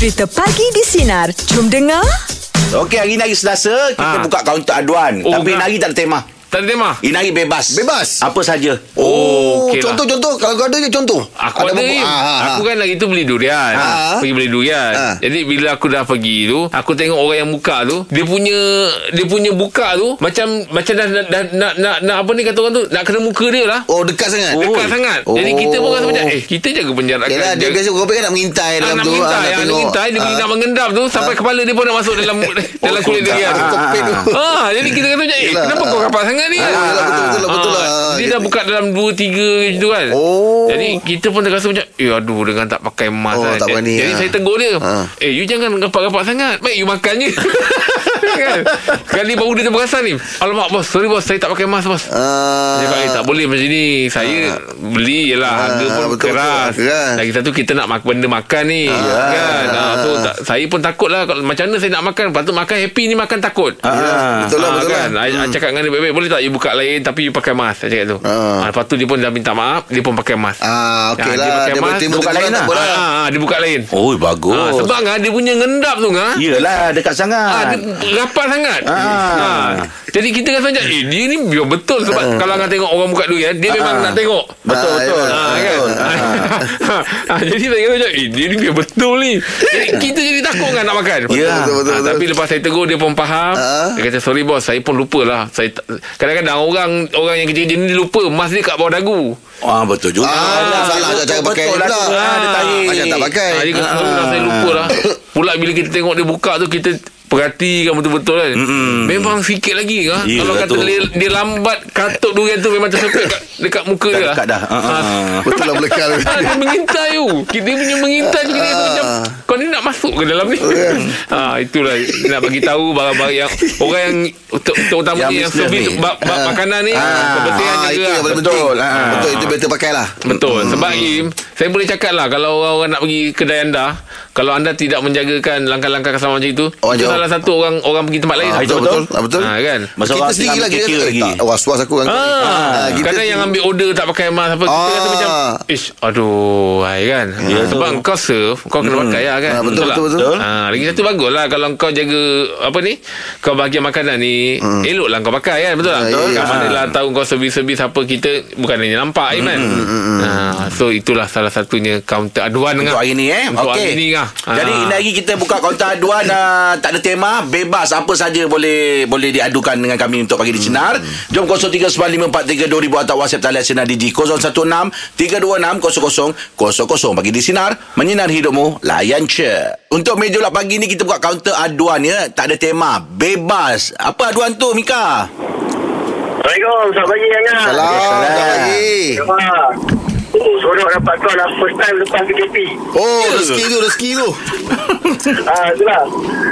Cerita Pagi di Sinar. Jom dengar. Okey, hari ni hari Selasa kita Ha. buka kaunter aduan. Oh, Tapi hari tak ada tema. Tak ada tema? Ini hari bebas. Bebas? Apa saja. Oh, okey lah. contoh-contoh kalau kau ada je contoh. Aku ada, berapa- Im. Ah, ah, Aku ah. kan lagi tu beli durian Ah. Pergi beli durian Ah. Jadi bila aku dah pergi tu Aku tengok orang yang buka tu Dia punya Dia punya buka tu Macam Macam dah, dah, dah nak, nak, nak Apa ni kata orang tu Nak kena muka dia lah Oh dekat sangat. Dekat sangat Jadi kita pun rasa macam Eh kita jaga penjarakan Yalah, dia Jaga- biasa kau kan nak mengintai Ah, dalam nak tu. mengintai, ah, ah, nak mengintai, dia Ah. nak mengendap tu sampai kepala dia pun nak masuk dalam dalam kulit dia. Jadi kita kata macam, eh, kenapa kau rapat sangat ni? Ah, yelah, betul, betul lah, betul lah. Ah, Dia Gitu. dah buka dalam 2 3 macam tu kan. Oh. Jadi kita pun terasa macam, eh aduh dengan tak pakai mask Oh, kan. tak berani, Jadi ah. saya tegur dia. Ah. Eh, you jangan rapat-rapat sangat. Baik you makan je. kan? Kali baru dia terperasan ni. Alamak bos, sorry bos, saya tak pakai mask bos. Ah. Dia kata, tak boleh macam ni Saya beli je lah Harga Ah, pun betul, keras betul. Keras. Lagi satu kita nak mak- benda makan ni kan? Ah, so, tak, Saya pun takut lah Macam mana saya nak makan Patut makan happy ni makan takut Ah. Betul lah, Ah, betul kan? lah. I, I cakap dengan dia baik-baik Boleh tak you buka lain Tapi you pakai mask Saya cakap tu Ah. ah. Lepas tu dia pun dah minta maaf Dia pun pakai mask Ah, okey Ah, lah. pakai Dia mask, buka lain tak lah. apa lah. ah, ah, Dia buka lain Oh, bagus. ah, Sebab ah, dia punya ngendap tu ah, Yelah, dekat Ah, sangat. Rapat sangat Ah. ah. Jadi kita rasa macam Eh dia ni biar betul Sebab kalau Angah tengok orang buka durian Dia memang Ah. nak tengok Betul, Ah, betul. Ah, kan? Betul. Ah, jadi saya kata macam Eh dia ni biar betul ni Jadi kita jadi takut kan nak makan Ya. Betul, betul, Ah, betul. Tapi lepas saya tegur Dia pun faham Ah. Dia kata sorry bos Saya pun lupa lah saya, tak- Kadang-kadang orang Orang yang kecil-kecil ni lupa Mas dia kat bawah dagu Ah, betul juga. Ah, salah betul, cakap pakai pula. lah. Ah, dia tarik. Macam tak pakai. ah, Dia kata lah saya lupa lah Pula bila kita tengok dia buka tu Kita perhatikan betul-betul kan Mm-mm. Memang sikit lagi kan Ya, Kalau kata dia, dia lambat Katuk durian tu Memang tersepit kat, dekat muka dia dekat dah. Ah, ah. Betul lah belakang. Ah, dia mengintai tu Dia punya mengintai tu Kita rasa macam Ah. Kau ni nak masuk ke dalam ni ha, Itulah Nak bagi tahu Barang-barang yang Orang yang ter- Terutamanya Yang yang, servis ni. bak, bak, Makanan ni Ah. Kebersihan Ah, jaga itu lah. Betul. Ah. Betul, itu better pakai lah. Betul Sebab Im Saya boleh cakap lah Kalau orang-orang nak pergi kedai anda Kalau anda tidak menjagakan Langkah-langkah keselamatan macam itu Oh, Itu jauh. salah satu orang Orang pergi tempat lain Ah, betul, betul. Ah, betul. Ah, kan Masa kita sendiri lagi kata, lagi. Tak, was-was aku kan. Ah, kita kadang yang ambil order tak pakai mask apa kita kata Ah. macam ish aduh hai kan ya, sebab kau serve kau kena pakai lah kan Ah, betul, tak? betul, betul. Ah, lagi satu bagus lah kalau kau jaga apa ni kau bahagian makanan ni elok lah kau pakai kan betul tak Ah, ya, kat ya. mana lah tahu kau servis-servis apa kita bukan hanya nampak Iman ah, so itulah salah satunya counter aduan Untuk ngah. hari ni eh untuk hari ni ngah. Jadi Ah. ini hari kita buka kaunter aduan uh, Tak ada tema Bebas Apa saja boleh Boleh diadukan dengan kami Untuk pagi di Sinar Jom 0395432000 Atau WhatsApp talian Sinar Digi 016-326-0000 Pagi di Sinar Menyinar hidupmu Layan je Untuk meja pagi ni Kita buka kaunter aduan ya Tak ada tema Bebas Apa aduan tu Mika? Assalamualaikum, selamat pagi Angah. Salam. Selamat pagi. Seronok dapat kau lah first time lepas PKP. Oh, rezeki tu, rezeki tu. Ah, itulah.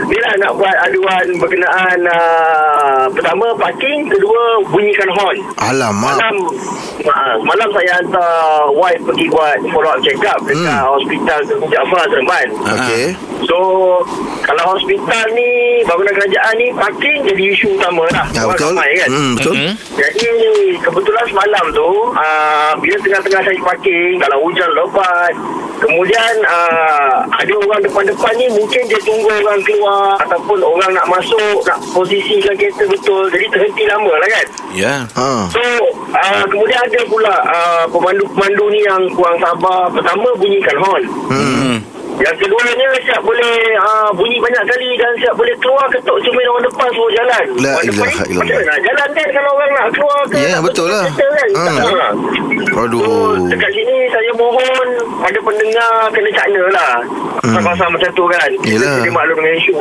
Ni lah nak buat aduan berkenaan uh, pertama parking, kedua bunyikan horn. Alamak. Malam uh, malam saya hantar wife pergi buat follow up check up dekat Hmm. hospital Tengku Jaafar Seremban. Okey. So kalau hospital ni bangunan kerajaan ni parking jadi isu utama lah. Ya, Orang betul. ramai kan. Hmm, betul. Mhm. Jadi kebetulan semalam tu uh, bila tengah-tengah saya parking kalau hujan lebat. Kemudian uh, ada orang depan-depan ni mungkin dia tunggu orang keluar ataupun orang nak masuk nak posisikan kereta betul. Jadi terhenti lama lah kan? Ya. Ha. So uh, kemudian ada pula uh, pemandu-pemandu ni yang kurang sabar. Pertama bunyikan horn. Hmm. Yang keduanya siap boleh uh, bunyi banyak kali dan siap boleh keluar ketuk cermin orang depan suruh jalan. La ilaha illallah. nak jalan kan kalau orang nak keluar ke Ya, nak betul lah. Kan? Hmm. Tak nak. So, Aduh. dekat sini saya mohon pada pendengar kena cakna lah. Hmm. Pasal-pasal macam tu kan. Yelah. Kita maklum dengan isu.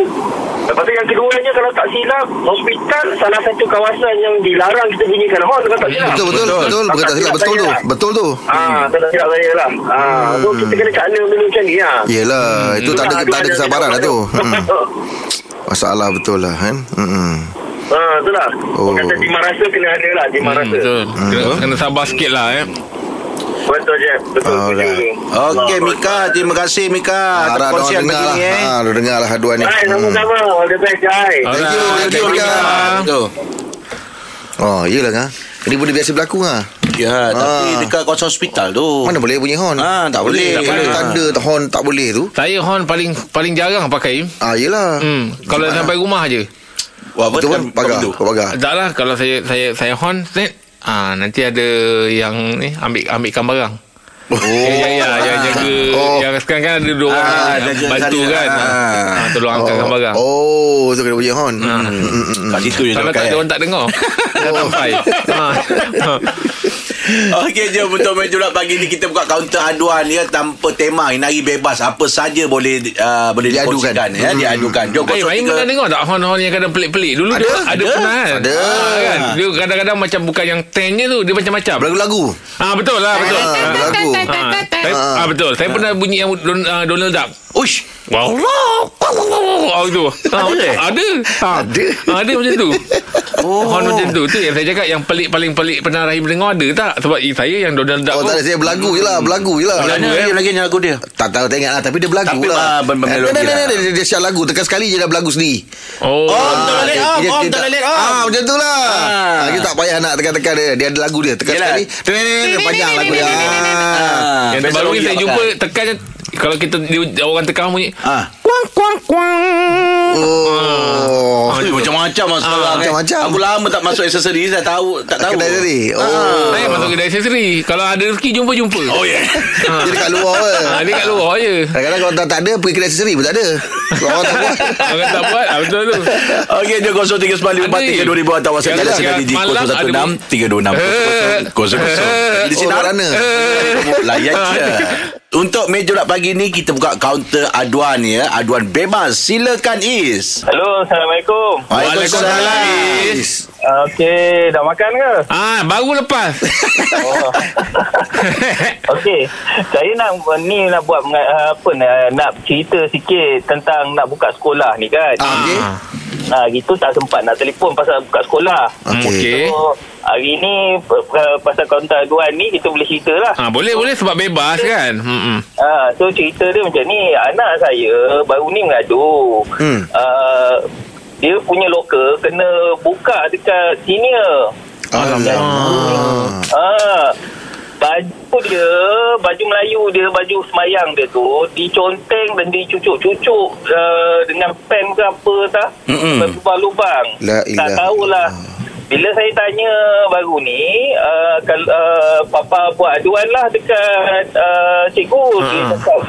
Lepas tu yang keduanya kalau tak silap, hospital salah satu kawasan yang dilarang kita bunyikan horn kalau tak silap. Betul, betul, betul. Betul. Betul, tak silap. Betul tu. Betul tu. Ah, tak tak silap saya lah. Ah, so kita kena cakna benda macam ni lah. Yelah, itu tak ada tak ada kesabaran lah tu. Hmm. Masalah betul lah kan. Hmm. Ha, itulah. Oh. Oh. Orang kata timah rasa kena ada lah, timah Hmm, rasa. betul kena, kena sabar sikit lah eh Betul je. Betul. Betul. Okey. Mika Terima kasih Mika Harap Atas dia kongsian dengar lah. eh Ha, lu dengar lah aduan ni. Hai, Hmm. sama-sama. All the best, guys. Thank you, thank you, Mika. Oh, iyalah kan. Ini benda biasa berlaku ah. Ya, tapi Ah. dekat kawasan hospital tu. Mana boleh bunyi horn Ah, tak boleh. Kalau Tak boleh. tanda tak horn tak boleh tu Saya horn paling paling jarang pakai. Ah yelah Hmm, kalau sampai rumah je. Wah, Betul kan tekan pagar pagar Tak lah kalau saya saya saya horn set ah nanti ada yang ni ambil ambilkan barang. Oh. Ya, ya, yang jaga Oh. Yang sekarang kan ada dua orang Ah, yang bantu sana. kan Ah. ah, Tolong angkatkan barang Oh tu kena bunyi horn Hmm. Kat situ je dia Kalau tak ada orang tak dengar Dah sampai Ah. Okey, jom untuk main pagi ni kita buka kaunter aduan ya tanpa tema. Hari bebas. Apa saja boleh uh, boleh Diadukan. ya, Hmm. diadukan. Jom Main pernah 03 dengar tak Horn-horn yang kadang pelik-pelik Dulu Ada, dia ada, ada. pernah kan Ada. Ah, kan? Dia kadang-kadang macam Bukan yang tennya tu Dia macam-macam Lagu-lagu Ah Betul lah betul Ah, Ah, berlagu. ah, saya, ah, betul Saya pernah bunyi yang Don- Donald Duck Uish. Wow. Oh, itu. Ah, Boleh? Ada. Ha. Ada. Ah, ada macam tu. Oh. Horn macam tu. Tu yang saya cakap yang pelik paling pelik pernah Rahim dengar ada tak? Sebab eh, saya yang Donald Duck Oh tak ada Saya berlagu je lah Berlagu je lah Mana eh? dia lagi yang lagu dia? Tak tahu tak ingat lah Tapi dia berlagu Tapi, lah ah, Eh, dia- lah. dia- siap lagu Tekan sekali je dah berlagu sendiri Oh. Om, tak tak- boleh, Lek. Om. Ah, macam tu lah Ah. Ah, Kita tak payah nak tekan-tekan dia Dia ada lagu dia Tekan sekali Panjang lagu dia. Yang terbaru ni saya jumpa tekan kalau kita dia, orang tekan bunyi Ah. kuang kuang kuang. Oh Oh, macam-macam lah sekarang eh. macam-macam. Aku lama tak masuk aksesori Saya tahu Tak tahu Kedai tadi Oh Saya masuk kedai aksesori. Kalau ada rezeki jumpa-jumpa. Oh ya yeah. Dia dekat luar ke Ha, dia kat luar je. Kadang-kadang kalau tak, tak ada Pergi kedai aksesori pun tak ada Kalau orang tak buat Orang tak buat. Ah, betul tu. Okey, jom 0395432000 atau WhatsApp Sinar yang di malam ada 016 326 00 Di Sinar mana Layan je Untuk meja pagi ni Kita buka kaunter aduan ya Aduan bebas Silakan Is Halo, Assalamualaikum. Waalaikumsalam. Is. Okey, dah makan ke? Ah, baru lepas. Oh. Okey, saya nak ni nak buat uh, apa nak, nak cerita sikit tentang nak buka sekolah ni kan. Ah, okey. Ha, gitu tak sempat nak telefon pasal buka sekolah. Okey. So, hari ni pasal kaunter aduan ni kita boleh cerita lah. Ah, boleh boleh sebab bebas kan. Hmm. Ha, so cerita dia macam ni Anak saya baru ni mengadu Hmm. uh, Dia punya lokal kena buka dekat senior Alamak Ah, baju dia, baju Melayu dia, baju semayang dia tu diconteng dan dicucuk-cucuk uh, dengan pen ke apa tak, berlubang-lubang. Tak tahulah. Bila saya tanya baru ni, uh, kal, uh, papa buat aduan lah dekat uh, cikgu. Dia cakap,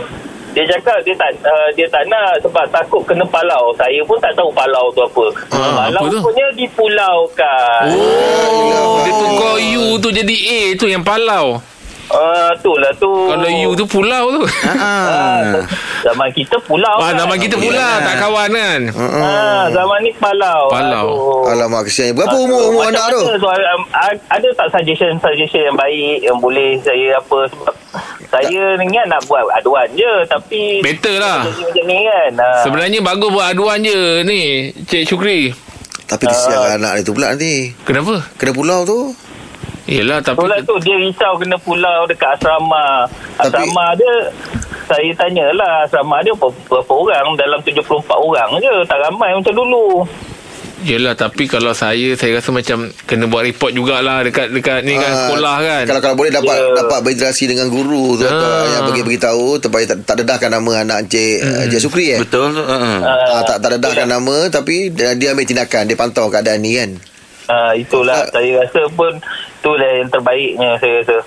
dia cakap dia tak uh, dia tak nak sebab takut kena palau. Saya pun tak tahu palau tu apa. Ah, palau apa tu? punya dipulaukan. Oh, dia tukar U tu jadi A tu yang palau. Ah, tu lah tu. Kalau U tu pulau tu. Ah, zaman kita pulau Wah, kan. nama kita pula tak kawan kan. Ah, zaman ni palau. Palau. Aduh. Alamak kesian Berapa umur umur Macam anak tu? soal, um, a- ada tak suggestion-suggestion yang baik yang boleh saya apa sebab saya ingat nak buat aduan je tapi Better lah. macam ni kan. Ah. Sebenarnya bagus buat aduan je ni, Cik Syukri. Tapi kesian anak dia tu pula nanti Kenapa? Kena pulau tu Yelah tapi Itulah tu dia risau kena pulau dekat asrama. Tapi- Asrama dia saya tanyalah asrama dia berapa, berapa orang dalam 74 orang je tak ramai macam dulu. Yelah tapi kalau saya Saya rasa macam Kena buat report jugalah Dekat dekat ni kan Ah, Sekolah kan Kalau kalau boleh dapat Ya. dapat berinteraksi dengan guru tu Ah. yang bagi beritahu supaya tak, tak dedahkan nama anak Encik hmm. Encik Sukri eh. Betul uh-uh. Ah, tak tak dedahkan nama tapi dia, dia ambil tindakan dia pantau keadaan ni kan. Ah itulah Ah. saya rasa pun itulah yang terbaiknya saya rasa.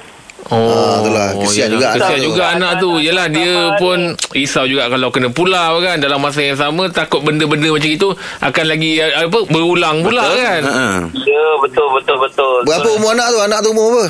Oh, Ah, itulah. Kesian yelah, juga Kesian anak juga tu. anak tu Yelah dia pun. Risau juga Kalau kena pulau kan Dalam masa yang sama Takut benda-benda macam itu Akan lagi apa Berulang pula kan Uh-uh. Ya betul betul betul. Berapa Betul. umur anak tu? Anak tu umur apa?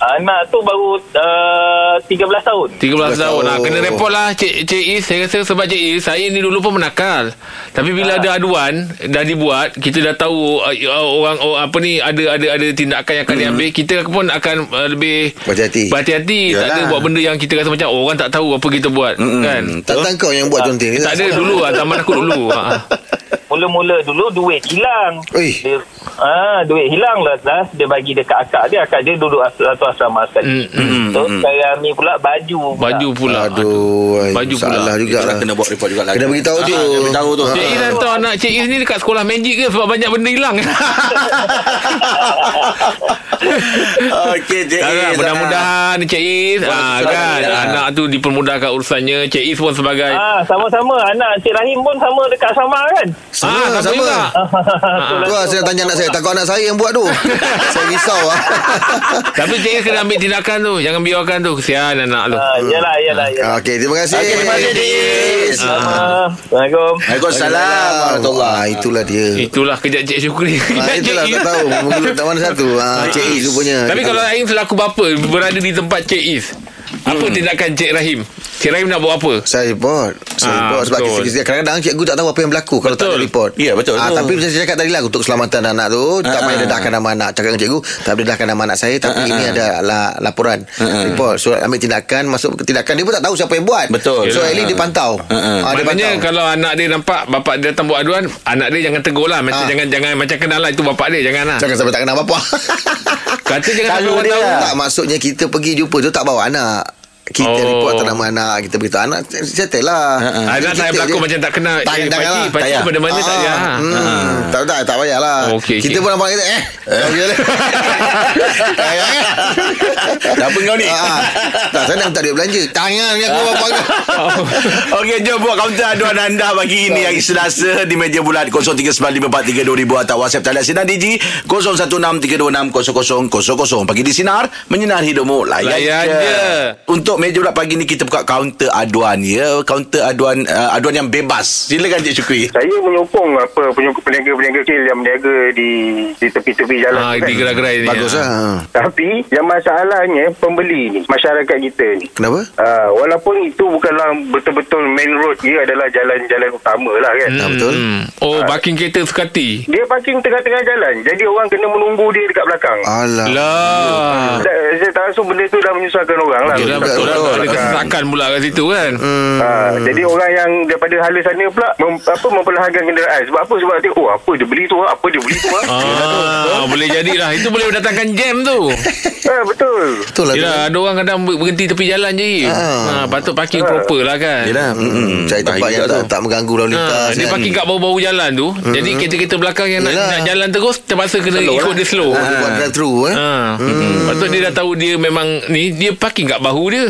Anak tu baru uh, 13 tahun. 13 tahun tahun. ha, Kena report lah Cik, Cik Is Saya rasa sebab Cik Is Saya ni dulu pun menakal Tapi bila ada aduan Dah dibuat Kita dah tahu uh, Orang oh, Apa ni Ada ada ada tindakan yang akan diambil Kita pun akan uh, Lebih Berhati-hati. Berhati-hati Tak ada Yalah. buat benda yang kita rasa macam oh, Orang tak tahu apa kita buat Mm-mm. Kan Tak tahu kau yang buat contoh ni. Tak ada dulu lah Zaman aku dulu ha. Mula-mula dulu duit hilang. Ui. Dia, Ah, duit hilang lah. lah. Dia bagi dekat akak dia. Akak dia duduk as- satu asrama sekali. Hmm, hmm, So, sekarang ni pula baju. Pula. Baju pula. Aduh ai, Baju pula. Salah juga lah kena buat report juga lah. Kena beritahu tu. Ah, Kena beritahu tu. Cik Is hantar anak Cik Is ni dekat sekolah magic ke sebab banyak benda hilang. Okey, Cik Is. mudah-mudahan Cik Is ah, kan anak tu dipermudahkan urusannya Cik Is pun sebagai Ah, sama-sama. Anak Cik Rahim pun sama dekat sama kan? Sama Ah, sama. Tu lah saya nak tanya anak saya Takut anak saya yang buat tu. Saya risau. Lah Tapi Is kena ambil tindakan tu. Jangan biarkan tu. Kesian anak tu. Ah, yalah, yalah, yalah. Okey terima kasih. Okey, terima kasih. Sama. Assalamualaikum. Waalaikumsalam. Warahmatullahi. Ah, Itulah dia. Itulah kejap Cik Syukri. Ah, itulah Cik tak tahu. Mengelut tak mana satu. Ah, Cik Is rupanya. Tapi kalau Rahim selaku bapa Berada di tempat Cik Is Apa tindakan Cik Rahim Cik Rahim nak buat apa Saya report Saya Ah, report Sebab betul. kisah-kisah Kadang-kadang cikgu tak tahu Apa yang berlaku Kalau tak Betul. ada report Ya, betul ah, tu. Tapi saya cakap tadi lah Untuk keselamatan anak tu Tak Ah, payah ah. dedahkan nama anak Cakap dengan cikgu Tak payah dedahkan nama anak saya Tapi Ah, ini ah. ada la, laporan ah. Report So ambil tindakan Masuk ke tindakan Dia pun tak tahu siapa yang buat Betul. So at least dia pantau Ah, ah. Ah, Dia Maknanya pantau kalau anak dia nampak Bapak dia datang buat aduan Anak dia jangan tegur lah Macam Ah. jangan jangan macam kenal lah Itu bapak dia Jangan lah Jangan sampai tak kenal apa-apa Kata jangan sampai Tahu orang dia tahu lah. Tak maksudnya Kita pergi jumpa tu Tak bawa anak kita Oh. report atas nama anak Kita beritahu anak Settle lah Ah, ah. Anak Kita berlaku je. macam tak kenal Tak eh, tak Pakcik lah. Pakcik payah. pada mana tak payah Ah, hmm, Tak tak tak payahlah. Okey, Kita pun nampak kita eh. Lah. Eh, eh. Apa kau ni? Ah, ah. Tak saya nak tak duit belanja. Tangan ni aku bapak. Okey, jom buat kaunter aduan anda pagi ini hari Selasa di meja bulat 0395432000 atau WhatsApp talian sinar Digi 0163260000. Pagi di sinar menyinar hidupmu layan, Layan je. je. Untuk meja bulat pagi ni kita buka kaunter aduan ya, kaunter aduan uh, aduan yang bebas. Silakan Cik Syukri. Saya menyokong apa penyokong peniaga-peniaga kecil yang berniaga di di tepi-tepi jalan. Ah, tu kan. di gerai-gerai ni Bagus ah. lah. Tapi yang masalahnya pembeli ni, masyarakat kita ni. Kenapa? Uh, walaupun itu bukanlah betul-betul main road dia adalah jalan-jalan utama lah kan. Ah, betul. Hmm. Oh parking kereta sekati Dia parking tengah-tengah jalan. Jadi orang kena menunggu dia dekat belakang. Alah. Lah Tak, saya tak rasa benda tu dah menyusahkan orang lah. Yelah betul lah betul. Ada kesesakan pula kat situ kan Hmm. Ha, jadi orang yang daripada hala sana pula mem, apa memperlahankan kenderaan. Sebab apa? Sebab dia oh apa dia beli tu apa dia beli tu ah. Ah, boleh jadilah Itu boleh mendatangkan jam tu ha, betul. Betul lah. Yelah ada orang kadang ber- berhenti tepi jalan je Ah. ha, Patut parking proper lah kan Yalah. Hmm, cari tempat Bahaya yang tak, tak mengganggu lalu lintas. Ha, dia kan. parking kat bau-bau jalan tu Jadi kereta-kereta belakang yang nak, Yelah. nak jalan terus Terpaksa kena Slow ikut lah. dia slow dia buat drive thru eh. Ha. Hmm. Patut dia dah tahu dia memang ni dia parking kat bahu dia.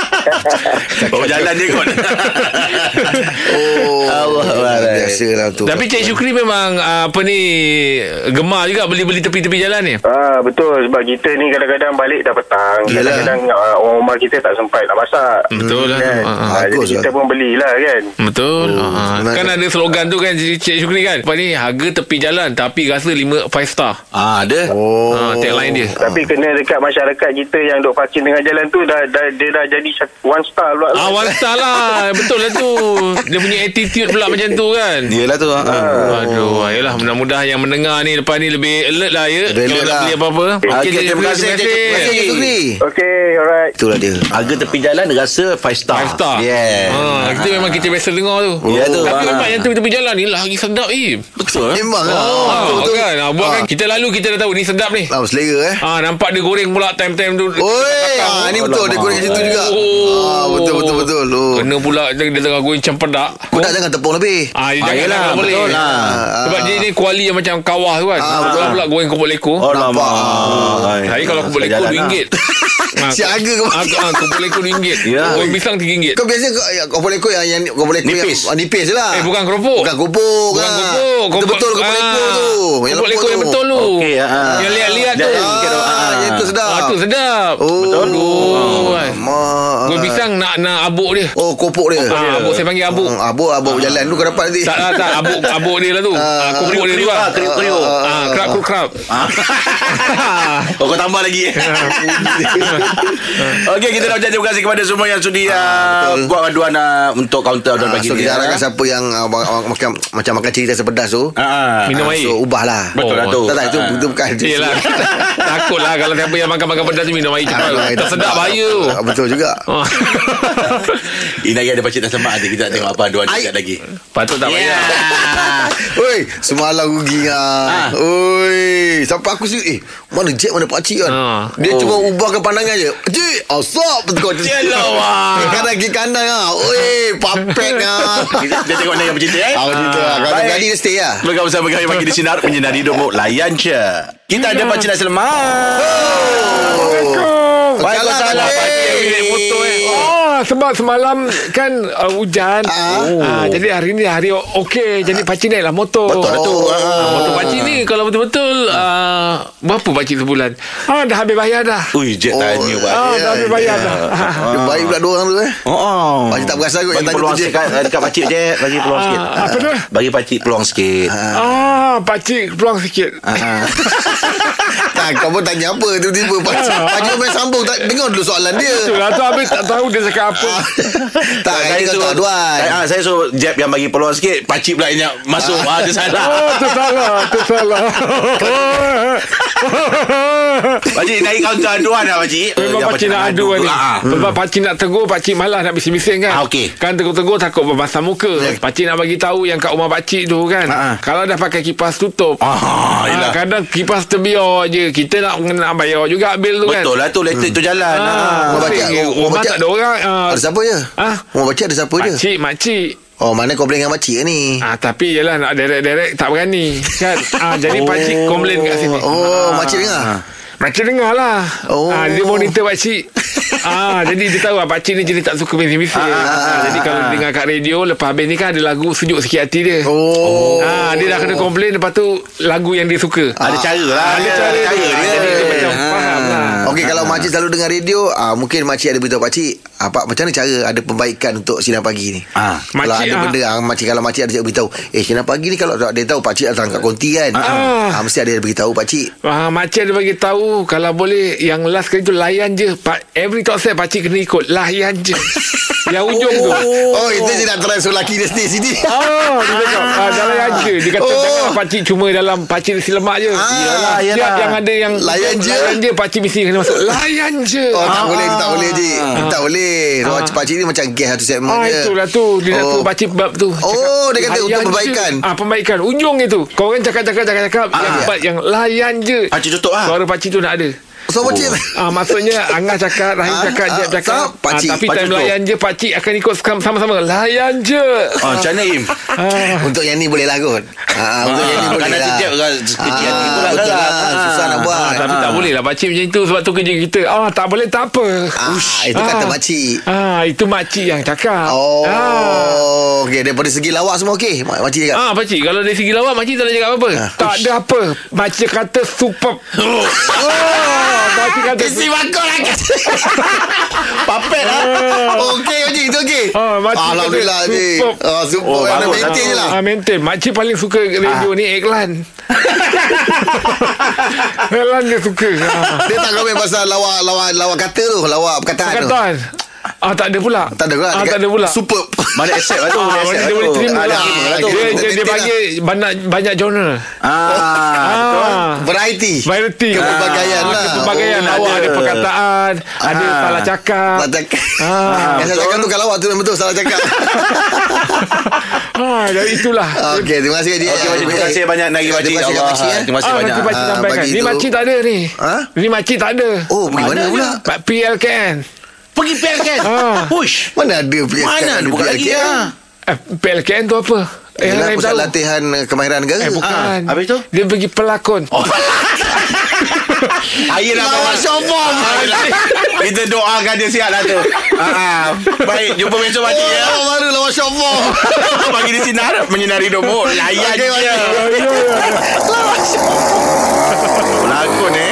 Oh jalan dia kot. Oh. Allah Biasa lah tu. Tapi Cik Syukri memang ah, apa ni gemar juga beli-beli tepi-tepi jalan ni. Ah betul sebab kita ni kadang-kadang balik dah petang. Yelah. Kadang-kadang uh, orang rumah kita tak sempat nak masak. Betul lah. Kan? Ah, ah. Ah, jadi kita lah. pun belilah kan. Betul. Oh, senang. kan ada slogan tu kan Cik Syukri kan. Apa ni harga tepi jalan tapi rasa 5 5 star. Ah, ada. Oh. Ha, tagline dia. Tapi kena dekat masyarakat kita yang duk parking tengah jalan tu dah, dah dia dah jadi sat- one star pula. Ah, one star lah. Betul lah tu. Dia punya attitude pula macam tu kan. Yelah tu. ah. Aduh, ayolah mudah-mudahan yang mendengar ni lepas ni lebih alert lah ya. Lebih Kalau nak lah. beli apa-apa. Okey, Cik terima kasih, Terima kasih Cik Sukri. Okey, alright. Itulah dia. Harga tepi jalan rasa 5 star. Five star Yeah. ha, Kita memang kita biasa dengar tu Ya tu, Tapi ah. memang yang tepi-tepi jalan ni Lagi sedap eh Betul. eh? Memang lah. Oh, Betul, kan ah, Buat kan Kita lalu kita dah tahu Ni sedap ni Ah, selera eh. Ah, Nampak dia goreng pula Time-time tu Oi, ah, ni betul dia goreng kat situ juga. Oh. Ah, betul betul betul. Oh. Kena pula Dia, dia tengah goreng cempedak Pedak jangan tepung lebih. Ah, dia Ah, jangan yelah, lah, boleh. betul lah. Ah, Sebab dia ni kuali yang macam kawah tu kan. Ah, Ah, betul. pula goreng kopok leko. Oh, Nampak. lama. Hari kalau kopok leko RM2. Ah, Si harga kau. Ah, ah, kopok leko RM2. Ya. Goreng pisang RM3. Kau biasa kau ya, kau boleh kau yang yang kau boleh Nipis. yang ah, nipis je lah. Eh, bukan keropok. Bukan keropok. Bukan ah. kopok. Betul betul kau boleh kau tu. Kopok leko yang betul tu. Okey, ah. Yang liat-liat tu. Ah, tu sedap. Ah, tu sedap. Oh. Betul. Oh, Mak. Goreng pisang nak nak abuk dia. Oh, kopok dia. Ah, abuk saya panggil abuk. Hmm, abuk abuk berjalan tu kau dapat nanti. Tak tak tak abuk abuk dia lah tu. Ah, kopok dia tu lah. Kriuk-kriuk. Ah, kerap kerap kerap. Oh, kau tambah lagi? Okey, kita nak ucap terima kasih kepada semua yang sudi buat aduan untuk kaunter aduan Ah, pagi so ni. kita ya. harapkan siapa yang ah, makan macam makan cerita sepedas tu. Ah, Minum ah, air. So ubahlah. Betul lah tu. Tak tak itu, Ah. bukan. Yelah Takut lah Kalau siapa yang makan-makan pedas tu minum air cepat. Ah, Tak sedap bahaya tu. Ah, Betul juga Oh. Ini ada pakcik tak semak ada. Kita nak tengok apa Ai. dekat lagi. Patut tak payah. Oi, semalam rugi ah. Oi, sampai aku sini eh, mana Jack mana pak cik kan? Ha. Dia Oh. cuma ubahkan pandangan je. Cik, asap betul. Yalah, wah. Kadang kiri kanan ah. Oi, papek ah. Kita dia tengok dengan bercinta eh. Ah, cerita lah. Kalau jadi dia stay lah. Bersama bersama kami pagi di sinar menyinari hidupmu layan je. Kita ada Pakcik Nak Selamat. Waalaikumsalam Oh, sebab semalam kan uh, hujan. Ah. Ah, jadi hari ni hari okey. Jadi pakcik naiklah motor. Betul lah tu. Ah, Motor pakcik ni kalau betul-betul uh, berapa pakcik sebulan? Ah, dah habis bayar dah. Ui, tanya Oh, Pak. Ah, dah habis bayar dah. Dia baik pula dua orang tu eh. Oh, oh. Pakcik tak perasan kot yang Bagi tanya peluang tu, sikit kat, dekat pakcik je. Bagi peluang Ah, sikit. apa tu? Bagi pakcik peluang sikit. Ah, pakcik peluang sikit. Ah. Tak, kau pun tanya apa tiba-tiba pakcik. Pakcik main sambung tak dengar dulu soalan dia. Itulah tu habis tak tahu dia cakap apa. tak, ini kau tak aduan. Saya, ah, saya suruh Jeb yang bagi peluang sikit. Pakcik pula yang masuk. Ah, dia salah. Oh, tu salah, tu salah. Pakcik naik kaunter aduan lah pakcik. Memang Yang pakcik nak adu ni. Ah, ah. Sebab pakcik nak tegur, pakcik malas nak bising-bising kan. Ah, okey. Kan tegur-tegur takut berbasah muka. Pakcik nak bagi tahu yang kat rumah pakcik tu kan. Ah, ah. Kalau dah pakai kipas tutup. Ah, Ah, yelah. kadang kipas terbiar je. Kita nak nak bayar juga bil tu kan. Betul lah tu Elektrik tu jalan Ah, ah. Rumah pusing. rumah tak ada orang. Ah, Ada siapa je? Ah. Rumah pakcik ada siapa je? Makcik, makcik. Oh, mana kau dengan makcik ni? Ah, tapi yelah nak direct-direct tak berani. Kan? Ah, jadi pakcik komplain kat sini. Oh, makcik dengar. Makcik dengar lah Oh. ah, Dia monitor pakcik ah, Jadi dia tahu lah Pakcik ni jadi tak suka bising-bising ah, Jadi kalau dia dengar kat radio Lepas habis ni kan ada lagu Sejuk sikit hati dia. Oh. ah, Dia dah kena komplain Lepas tu Lagu yang dia suka. Ada cara lah Ada cara dia. dia. Jadi Okey kalau makcik selalu dengar radio ah, Mungkin makcik ada beritahu pakcik ah, Pak, Macam mana cara ada pembaikan Untuk sinar pagi ni Ah. Kalau Makcik, ada ah. benda ah, makcik, Kalau makcik ada beritahu Eh sinar pagi ni Kalau dia tahu pakcik datang kat konti kan Ah. ah, Mesti ada beritahu pakcik Ah, makcik ada bagi tahu kalau boleh yang last kali tu layan je. Pak every talk set pakcik kena ikut layan je. yang ujung tu. Oh, itu je nak try So laki dia sini Ah, dia cakap ah, dah layan je. Dia kata Oh. oh. jangan pakcik cuma dalam pakcik nasi lemak je. Ah, Yalah, yalah. yang ada yang Layan je. Layan je pakcik mesti kena masuk. Layan je. Oh tak Ah. boleh Tak boleh je Tak boleh Rumah pakcik ni macam Gas satu segmen Ah je itulah tu Dia nak Oh. suruh pakcik bab tu Oh, dia kata untuk perbaikan. je. Ah Perbaikan Ujung itu Kau orang cakap-cakap Cakap-cakap Yang ya. yang layan je Pakcik tutup ah. Suara pakcik tu nak ada So pakcik Ah maksudnya Angah cakap Rahim Ah, cakap ah, Jeb cakap. so, pakcik- ah, Tapi pakcik time layan je Pakcik akan ikut sama-sama. Layan je. Ah, macam mana Im? ah. Untuk yang ni boleh lah kot. Ah, Untuk yang ni Ah, boleh kan lah. jeb kan, kecil hati pula betul lah. lah. Ah. Susah nak buat. Ah, tapi tak boleh lah. Pakcik macam itu Sebab tu kerja kita. Ah tak boleh tak apa. Ah, Itu kata makcik Ah itu makcik yang cakap. Oh ah. Okey daripada segi lawak semua okey? Mak- Makcik cakap? Ah, pakcik kalau dari segi lawak makcik tak nak cakap apa-apa. Tak ada apa. Makcik kata superb. Oh, Makcik kata Si bakal lah Papet lah Okey makcik itu okey. Ah, Alhamdulillah. Ah, Super Oh, Mana bagus, maintain je lah. Ah, maintain. Makcik paling suka radio ni iklan Iklan dia suka. Ah. Dia tak komen pasal lawak Lawak lawak kata tu Lawak perkataan tu. Perkataan Ah tak ada pula Tak ada pula Ah Dia tak ada pula Superb Mana accept lah tu Ah, accept dia lah boleh terima Ah, lah. dia terima lah. Dia, dia, dia bagi banyak banyak genre. Ah, Ah, Variety variety. Kepelbagaian Ah, lah Kepelbagaian. Oh, Awak ada. ada perkataan, ada Ah. salah cakap. Tak cakap Ah. Saya cakap tu Kalau awak tu memang betul Salah cakap Ah, jadi itulah. Okey terima kasih Cik Okey, terima kasih banyak Nagi makcik. Terima kasih eh. Terima kasih banyak. pakcik Ah, sampaikan. bagi Ni makcik tak ada ni. Ha? Ni makcik tak ada. Oh pergi mana pula Pak PLKN. Pergi PLKN Ah. Push Mana ada PLK Mana ada bukan lagi ah. Eh, PLKN tu apa? Eh, Yalah, pusat tahu. latihan kemahiran negara Eh, bukan. Ah, habis tu? Dia pergi pelakon. Oh. Air lah Lawak syofong. Kita doakan dia sihat lah tu Ah, Baik Jumpa besok makcik ya Oh baru lawan syofong Pagi di sinar Menyinari hidupmu Layan Okey, je makcik. Lakon eh